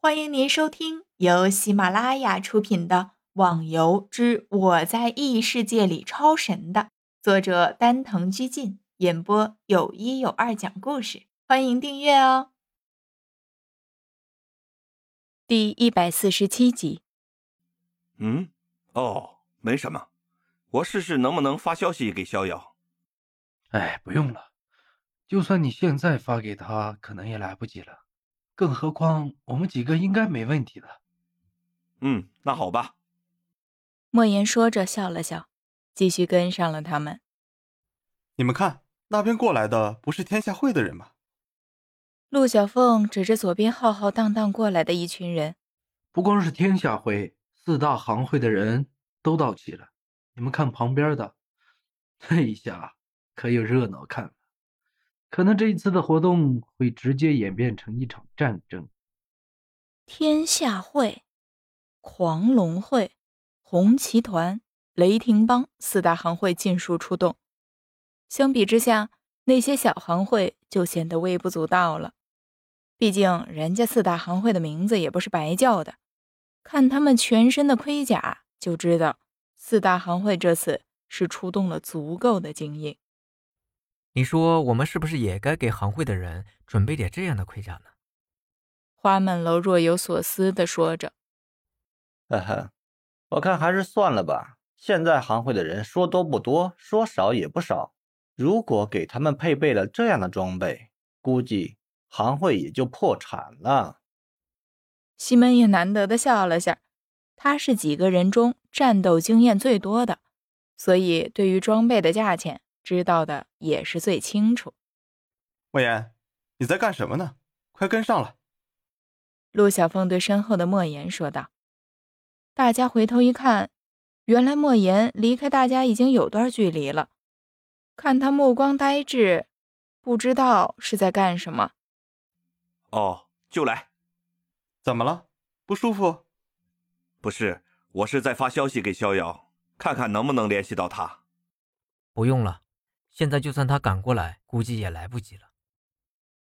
欢迎您收听由喜马拉雅出品的《网游之我在异世界里超神》的作者丹藤居进演播，有一有二讲故事。欢迎订阅哦。第一百四十七集。嗯，哦，没什么，我试试能不能发消息给逍遥。哎，不用了，就算你现在发给他，可能也来不及了。更何况，我们几个应该没问题的。嗯，那好吧。莫言说着笑了笑，继续跟上了他们。你们看，那边过来的不是天下会的人吗？陆小凤指着左边浩浩荡荡过来的一群人。不光是天下会，四大行会的人都到齐了。你们看旁边的，这一下可有热闹看。可能这一次的活动会直接演变成一场战争。天下会、狂龙会、红旗团、雷霆帮四大行会尽数出动。相比之下，那些小行会就显得微不足道了。毕竟人家四大行会的名字也不是白叫的，看他们全身的盔甲就知道，四大行会这次是出动了足够的精英。你说我们是不是也该给行会的人准备点这样的盔甲呢？花满楼若有所思地说着：“呵呵，我看还是算了吧。现在行会的人说多不多，说少也不少。如果给他们配备了这样的装备，估计行会也就破产了。”西门也难得的笑了下，他是几个人中战斗经验最多的，所以对于装备的价钱。知道的也是最清楚。莫言，你在干什么呢？快跟上来！陆小凤对身后的莫言说道。大家回头一看，原来莫言离开大家已经有段距离了。看他目光呆滞，不知道是在干什么。哦，就来。怎么了？不舒服？不是，我是在发消息给逍遥，看看能不能联系到他。不用了。现在就算他赶过来，估计也来不及了。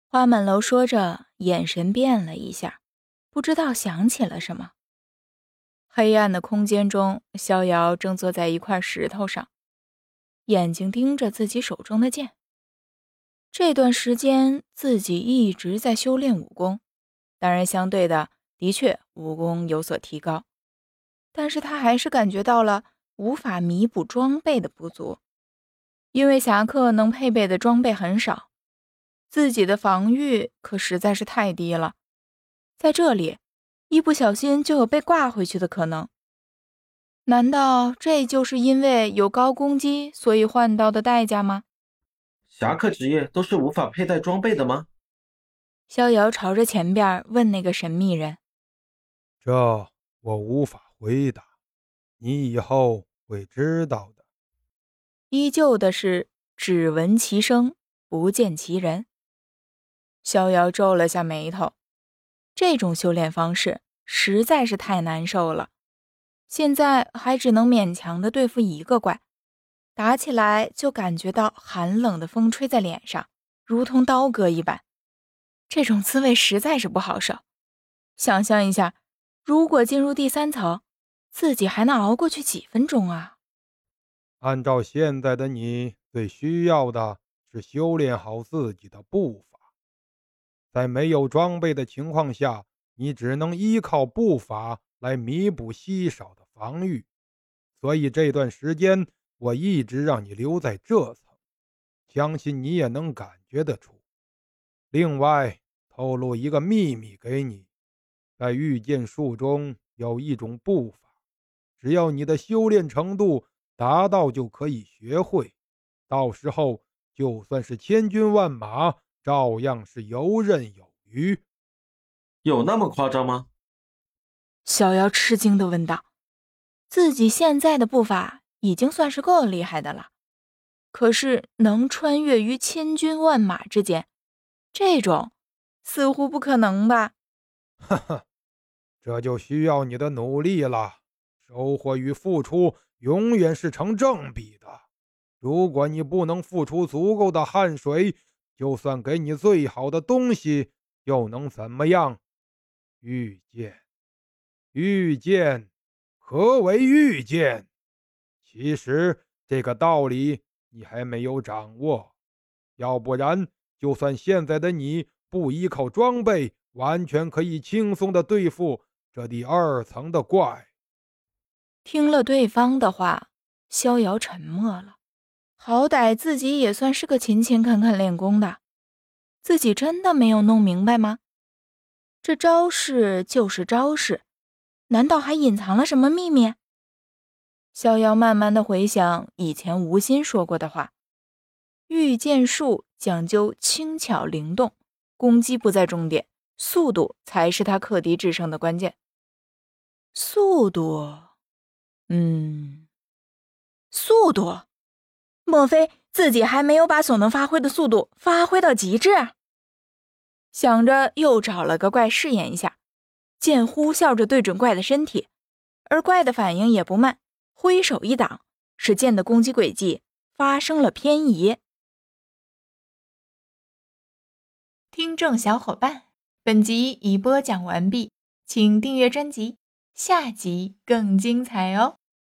花满楼说着，眼神变了一下，不知道想起了什么。黑暗的空间中，逍遥正坐在一块石头上，眼睛盯着自己手中的剑。这段时间，自己一直在修炼武功，当然，相对的，的确武功有所提高，但是他还是感觉到了无法弥补装备的不足。因为侠客能配备的装备很少，自己的防御可实在是太低了，在这里一不小心就有被挂回去的可能。难道这就是因为有高攻击所以换到的代价吗？侠客职业都是无法佩戴装备的吗？逍遥朝着前边问那个神秘人：“这我无法回答，你以后会知道的。”依旧的是只闻其声不见其人。逍遥皱了下眉头，这种修炼方式实在是太难受了。现在还只能勉强的对付一个怪，打起来就感觉到寒冷的风吹在脸上，如同刀割一般。这种滋味实在是不好受。想象一下，如果进入第三层，自己还能熬过去几分钟啊？按照现在的你，最需要的是修炼好自己的步伐。在没有装备的情况下，你只能依靠步伐来弥补稀少的防御。所以这段时间，我一直让你留在这层，相信你也能感觉得出。另外，透露一个秘密给你：在御剑术中有一种步法，只要你的修炼程度。达到就可以学会，到时候就算是千军万马，照样是游刃有余。有那么夸张吗？小瑶吃惊的问道：“自己现在的步伐已经算是够厉害的了，可是能穿越于千军万马之间，这种似乎不可能吧？”哈哈，这就需要你的努力了，收获与付出。永远是成正比的。如果你不能付出足够的汗水，就算给你最好的东西，又能怎么样？遇见，遇见，何为遇见？其实这个道理你还没有掌握，要不然，就算现在的你不依靠装备，完全可以轻松的对付这第二层的怪。听了对方的话，逍遥沉默了。好歹自己也算是个勤勤恳恳练功的，自己真的没有弄明白吗？这招式就是招式，难道还隐藏了什么秘密？逍遥慢慢的回想以前吴心说过的话：“御剑术讲究轻巧灵动，攻击不在重点，速度才是他克敌制胜的关键。速度，嗯，速度。莫非自己还没有把所能发挥的速度发挥到极致？想着，又找了个怪试验一下，剑呼啸着对准怪的身体，而怪的反应也不慢。挥手一挡，使剑的攻击轨迹发生了偏移。听众小伙伴，本集已播讲完毕，请订阅专辑，下集更精彩哦。